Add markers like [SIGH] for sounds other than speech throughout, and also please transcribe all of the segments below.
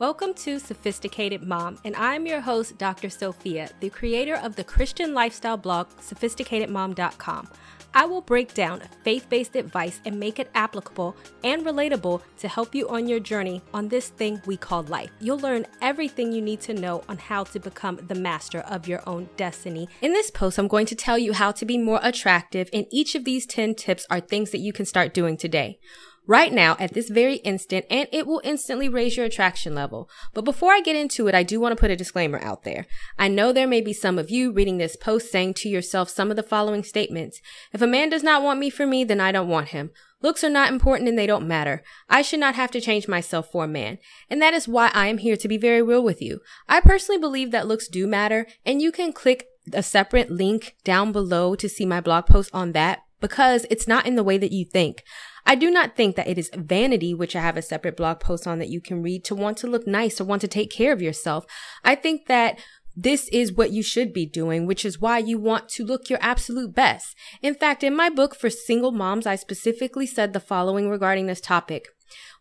Welcome to Sophisticated Mom, and I'm your host, Dr. Sophia, the creator of the Christian lifestyle blog, sophisticatedmom.com. I will break down faith based advice and make it applicable and relatable to help you on your journey on this thing we call life. You'll learn everything you need to know on how to become the master of your own destiny. In this post, I'm going to tell you how to be more attractive, and each of these 10 tips are things that you can start doing today right now at this very instant and it will instantly raise your attraction level. But before I get into it, I do want to put a disclaimer out there. I know there may be some of you reading this post saying to yourself some of the following statements. If a man does not want me for me, then I don't want him. Looks are not important and they don't matter. I should not have to change myself for a man. And that is why I am here to be very real with you. I personally believe that looks do matter and you can click a separate link down below to see my blog post on that because it's not in the way that you think. I do not think that it is vanity, which I have a separate blog post on that you can read to want to look nice or want to take care of yourself. I think that this is what you should be doing, which is why you want to look your absolute best. In fact, in my book for single moms, I specifically said the following regarding this topic.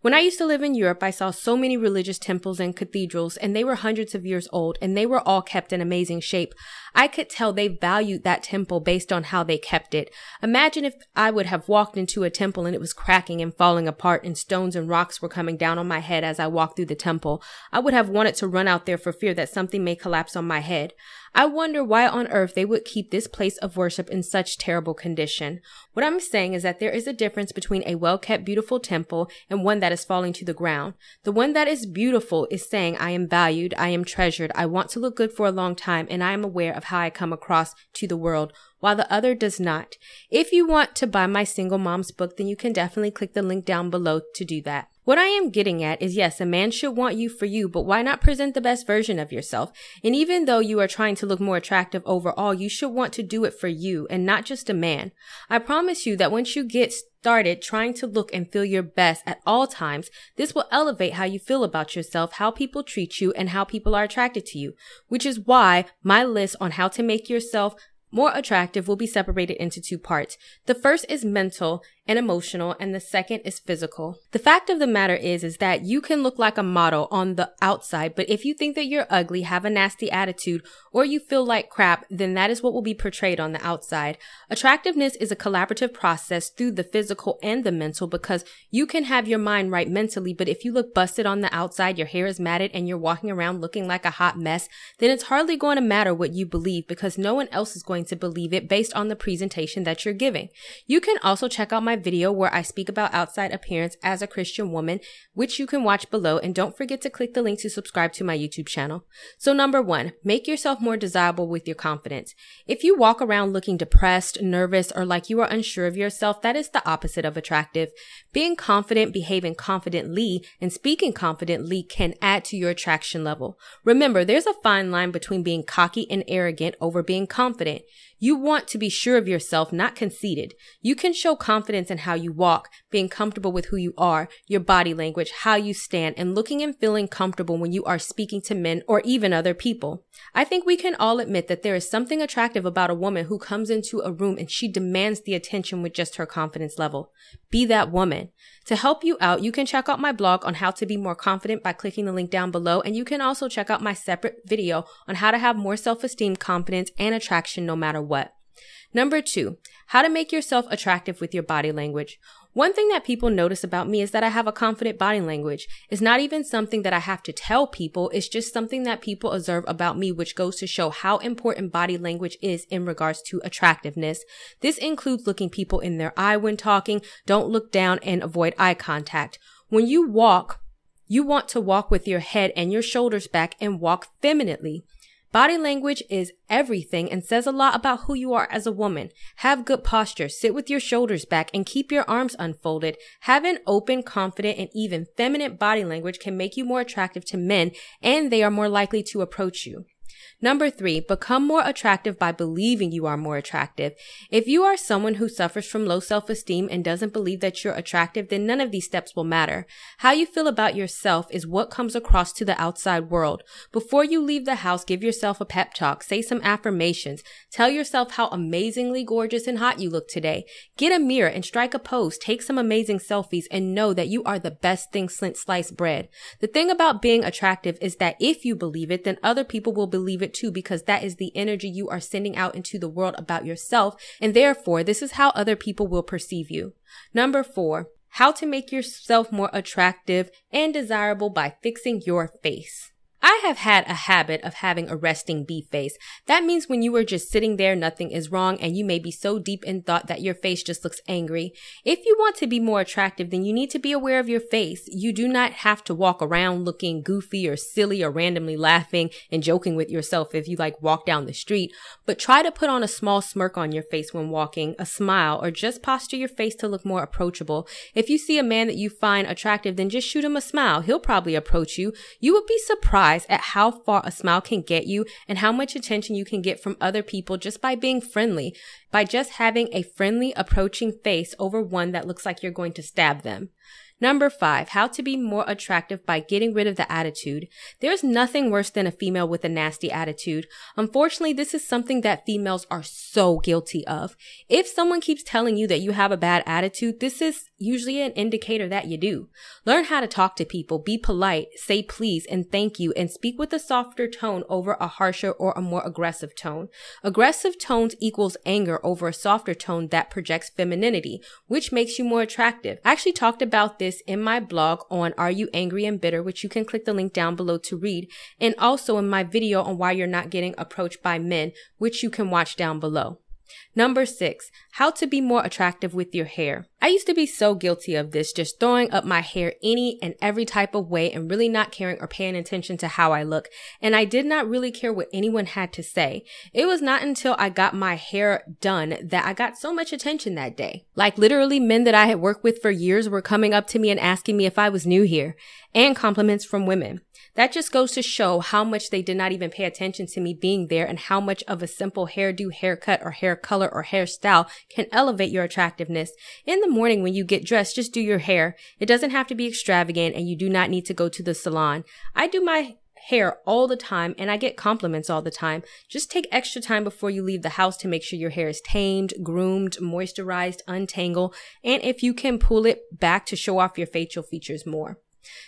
When I used to live in Europe, I saw so many religious temples and cathedrals, and they were hundreds of years old, and they were all kept in amazing shape. I could tell they valued that temple based on how they kept it. Imagine if I would have walked into a temple and it was cracking and falling apart, and stones and rocks were coming down on my head as I walked through the temple. I would have wanted to run out there for fear that something may collapse on my head. I wonder why on earth they would keep this place of worship in such terrible condition. What I'm saying is that there is a difference between a well kept, beautiful temple and one that is falling to the ground. The one that is beautiful is saying, I am valued, I am treasured, I want to look good for a long time, and I am aware of how I come across to the world while the other does not. If you want to buy my single mom's book, then you can definitely click the link down below to do that. What I am getting at is yes, a man should want you for you, but why not present the best version of yourself? And even though you are trying to look more attractive overall, you should want to do it for you and not just a man. I promise you that once you get started trying to look and feel your best at all times, this will elevate how you feel about yourself, how people treat you, and how people are attracted to you. Which is why my list on how to make yourself more attractive will be separated into two parts. The first is mental and emotional and the second is physical. The fact of the matter is is that you can look like a model on the outside, but if you think that you're ugly, have a nasty attitude, or you feel like crap, then that is what will be portrayed on the outside. Attractiveness is a collaborative process through the physical and the mental because you can have your mind right mentally, but if you look busted on the outside, your hair is matted and you're walking around looking like a hot mess, then it's hardly going to matter what you believe because no one else is going to believe it based on the presentation that you're giving. You can also check out my video where I speak about outside appearance as a Christian woman, which you can watch below. And don't forget to click the link to subscribe to my YouTube channel. So number one, make yourself more desirable with your confidence. If you walk around looking depressed, nervous, or like you are unsure of yourself, that is the opposite of attractive. Being confident, behaving confidently, and speaking confidently can add to your attraction level. Remember, there's a fine line between being cocky and arrogant over being confident. You want to be sure of yourself, not conceited. You can show confidence in how you walk, being comfortable with who you are, your body language, how you stand, and looking and feeling comfortable when you are speaking to men or even other people. I think we can all admit that there is something attractive about a woman who comes into a room and she demands the attention with just her confidence level. Be that woman. To help you out, you can check out my blog on how to be more confident by clicking the link down below. And you can also check out my separate video on how to have more self-esteem, confidence, and attraction no matter what. Number two, how to make yourself attractive with your body language. One thing that people notice about me is that I have a confident body language. It's not even something that I have to tell people. It's just something that people observe about me, which goes to show how important body language is in regards to attractiveness. This includes looking people in their eye when talking. Don't look down and avoid eye contact. When you walk, you want to walk with your head and your shoulders back and walk femininely. Body language is everything and says a lot about who you are as a woman. Have good posture, sit with your shoulders back and keep your arms unfolded. Have an open, confident, and even feminine body language can make you more attractive to men and they are more likely to approach you. Number three, become more attractive by believing you are more attractive. If you are someone who suffers from low self-esteem and doesn't believe that you're attractive, then none of these steps will matter. How you feel about yourself is what comes across to the outside world. Before you leave the house, give yourself a pep talk, say some affirmations, tell yourself how amazingly gorgeous and hot you look today. Get a mirror and strike a pose, take some amazing selfies, and know that you are the best thing since sliced bread. The thing about being attractive is that if you believe it, then other people will believe it it too because that is the energy you are sending out into the world about yourself. And therefore, this is how other people will perceive you. Number four, how to make yourself more attractive and desirable by fixing your face. I have had a habit of having a resting bee face. That means when you are just sitting there, nothing is wrong, and you may be so deep in thought that your face just looks angry. If you want to be more attractive, then you need to be aware of your face. You do not have to walk around looking goofy or silly or randomly laughing and joking with yourself if you like walk down the street, but try to put on a small smirk on your face when walking, a smile, or just posture your face to look more approachable. If you see a man that you find attractive, then just shoot him a smile. He'll probably approach you. You would be surprised surprised at how far a smile can get you and how much attention you can get from other people just by being friendly, by just having a friendly approaching face over one that looks like you're going to stab them. Number five, how to be more attractive by getting rid of the attitude. There's nothing worse than a female with a nasty attitude. Unfortunately, this is something that females are so guilty of. If someone keeps telling you that you have a bad attitude, this is usually an indicator that you do. Learn how to talk to people, be polite, say please and thank you, and speak with a softer tone over a harsher or a more aggressive tone. Aggressive tones equals anger over a softer tone that projects femininity, which makes you more attractive. I actually talked about this in my blog on Are You Angry and Bitter, which you can click the link down below to read, and also in my video on why you're not getting approached by men, which you can watch down below. Number six, how to be more attractive with your hair. I used to be so guilty of this, just throwing up my hair any and every type of way and really not caring or paying attention to how I look. And I did not really care what anyone had to say. It was not until I got my hair done that I got so much attention that day. Like literally men that I had worked with for years were coming up to me and asking me if I was new here and compliments from women. That just goes to show how much they did not even pay attention to me being there and how much of a simple hairdo, haircut, or hair color or hairstyle can elevate your attractiveness. In the morning when you get dressed, just do your hair. It doesn't have to be extravagant and you do not need to go to the salon. I do my hair all the time and I get compliments all the time. Just take extra time before you leave the house to make sure your hair is tamed, groomed, moisturized, untangle, and if you can pull it back to show off your facial features more.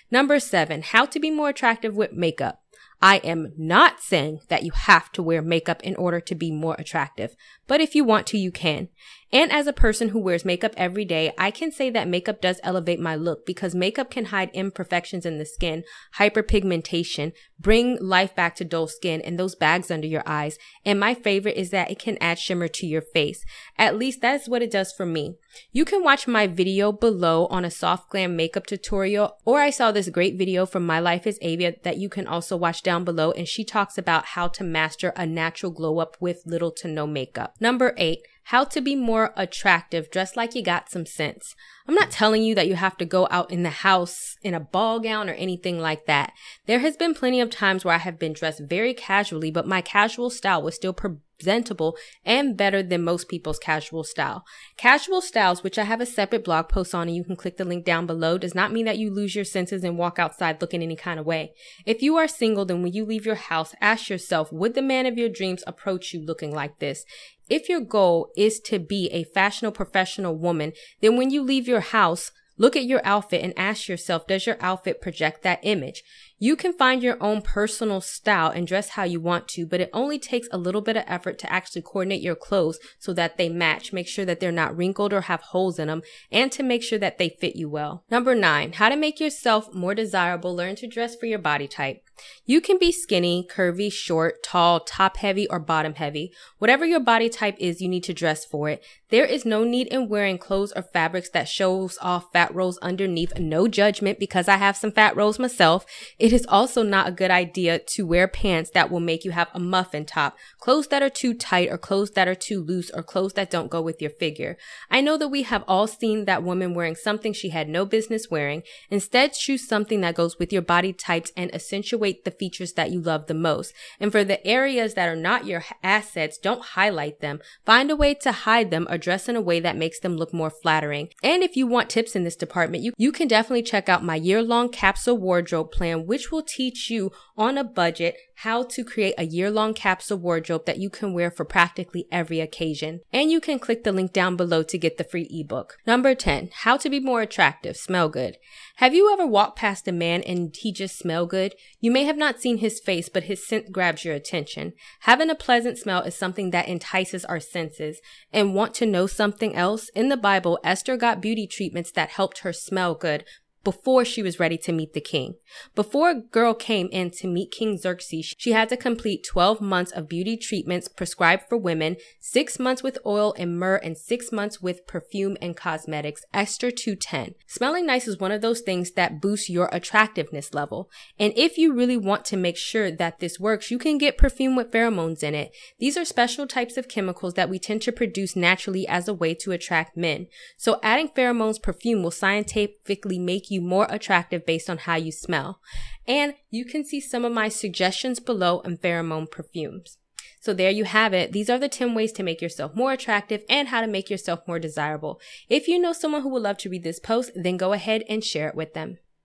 Number seven, how to be more attractive with makeup. I am not saying that you have to wear makeup in order to be more attractive, but if you want to, you can. And as a person who wears makeup every day, I can say that makeup does elevate my look because makeup can hide imperfections in the skin, hyperpigmentation, bring life back to dull skin and those bags under your eyes. And my favorite is that it can add shimmer to your face. At least that's what it does for me. You can watch my video below on a soft glam makeup tutorial, or I saw this great video from My Life as Eva that you can also watch down below, and she talks about how to master a natural glow up with little to no makeup. Number eight, how to be more attractive, dress like you got some sense. I'm not telling you that you have to go out in the house in a ball gown or anything like that. There has been plenty of times where I have been dressed very casually, but my casual style was still presentable and better than most people's casual style. Casual styles, which I have a separate blog post on and you can click the link down below, does not mean that you lose your senses and walk outside looking any kind of way. If you are single, then when you leave your house, ask yourself, would the man of your dreams approach you looking like this? If your goal is to be a fashionable professional woman, then when you leave your house, look at your outfit and ask yourself, does your outfit project that image? You can find your own personal style and dress how you want to, but it only takes a little bit of effort to actually coordinate your clothes so that they match. Make sure that they're not wrinkled or have holes in them and to make sure that they fit you well. Number nine, how to make yourself more desirable. Learn to dress for your body type. You can be skinny, curvy, short, tall, top heavy, or bottom heavy. Whatever your body type is, you need to dress for it. There is no need in wearing clothes or fabrics that shows off fat rolls underneath. No judgment because I have some fat rolls myself. [LAUGHS] It is also not a good idea to wear pants that will make you have a muffin top, clothes that are too tight or clothes that are too loose or clothes that don't go with your figure. I know that we have all seen that woman wearing something she had no business wearing. Instead, choose something that goes with your body types and accentuate the features that you love the most. And for the areas that are not your assets, don't highlight them. Find a way to hide them or dress in a way that makes them look more flattering. And if you want tips in this department, you, you can definitely check out my year long capsule wardrobe plan, which will teach you on a budget how to create a year long capsule wardrobe that you can wear for practically every occasion. And you can click the link down below to get the free ebook. Number 10, how to be more attractive, smell good. Have you ever walked past a man and he just smell good? You may have not seen his face, but his scent grabs your attention. Having a pleasant smell is something that entices our senses. And want to know something else? In the Bible, Esther got beauty treatments that helped her smell good, before she was ready to meet the king. Before a girl came in to meet King Xerxes, she had to complete 12 months of beauty treatments prescribed for women, six months with oil and myrrh, and six months with perfume and cosmetics. Esther 210. Smelling nice is one of those things that boosts your attractiveness level. And if you really want to make sure that this works, you can get perfume with pheromones in it. These are special types of chemicals that we tend to produce naturally as a way to attract men. So adding pheromones perfume will scientifically make you more attractive based on how you smell. And you can see some of my suggestions below on pheromone perfumes. So there you have it. These are the 10 ways to make yourself more attractive and how to make yourself more desirable. If you know someone who would love to read this post, then go ahead and share it with them.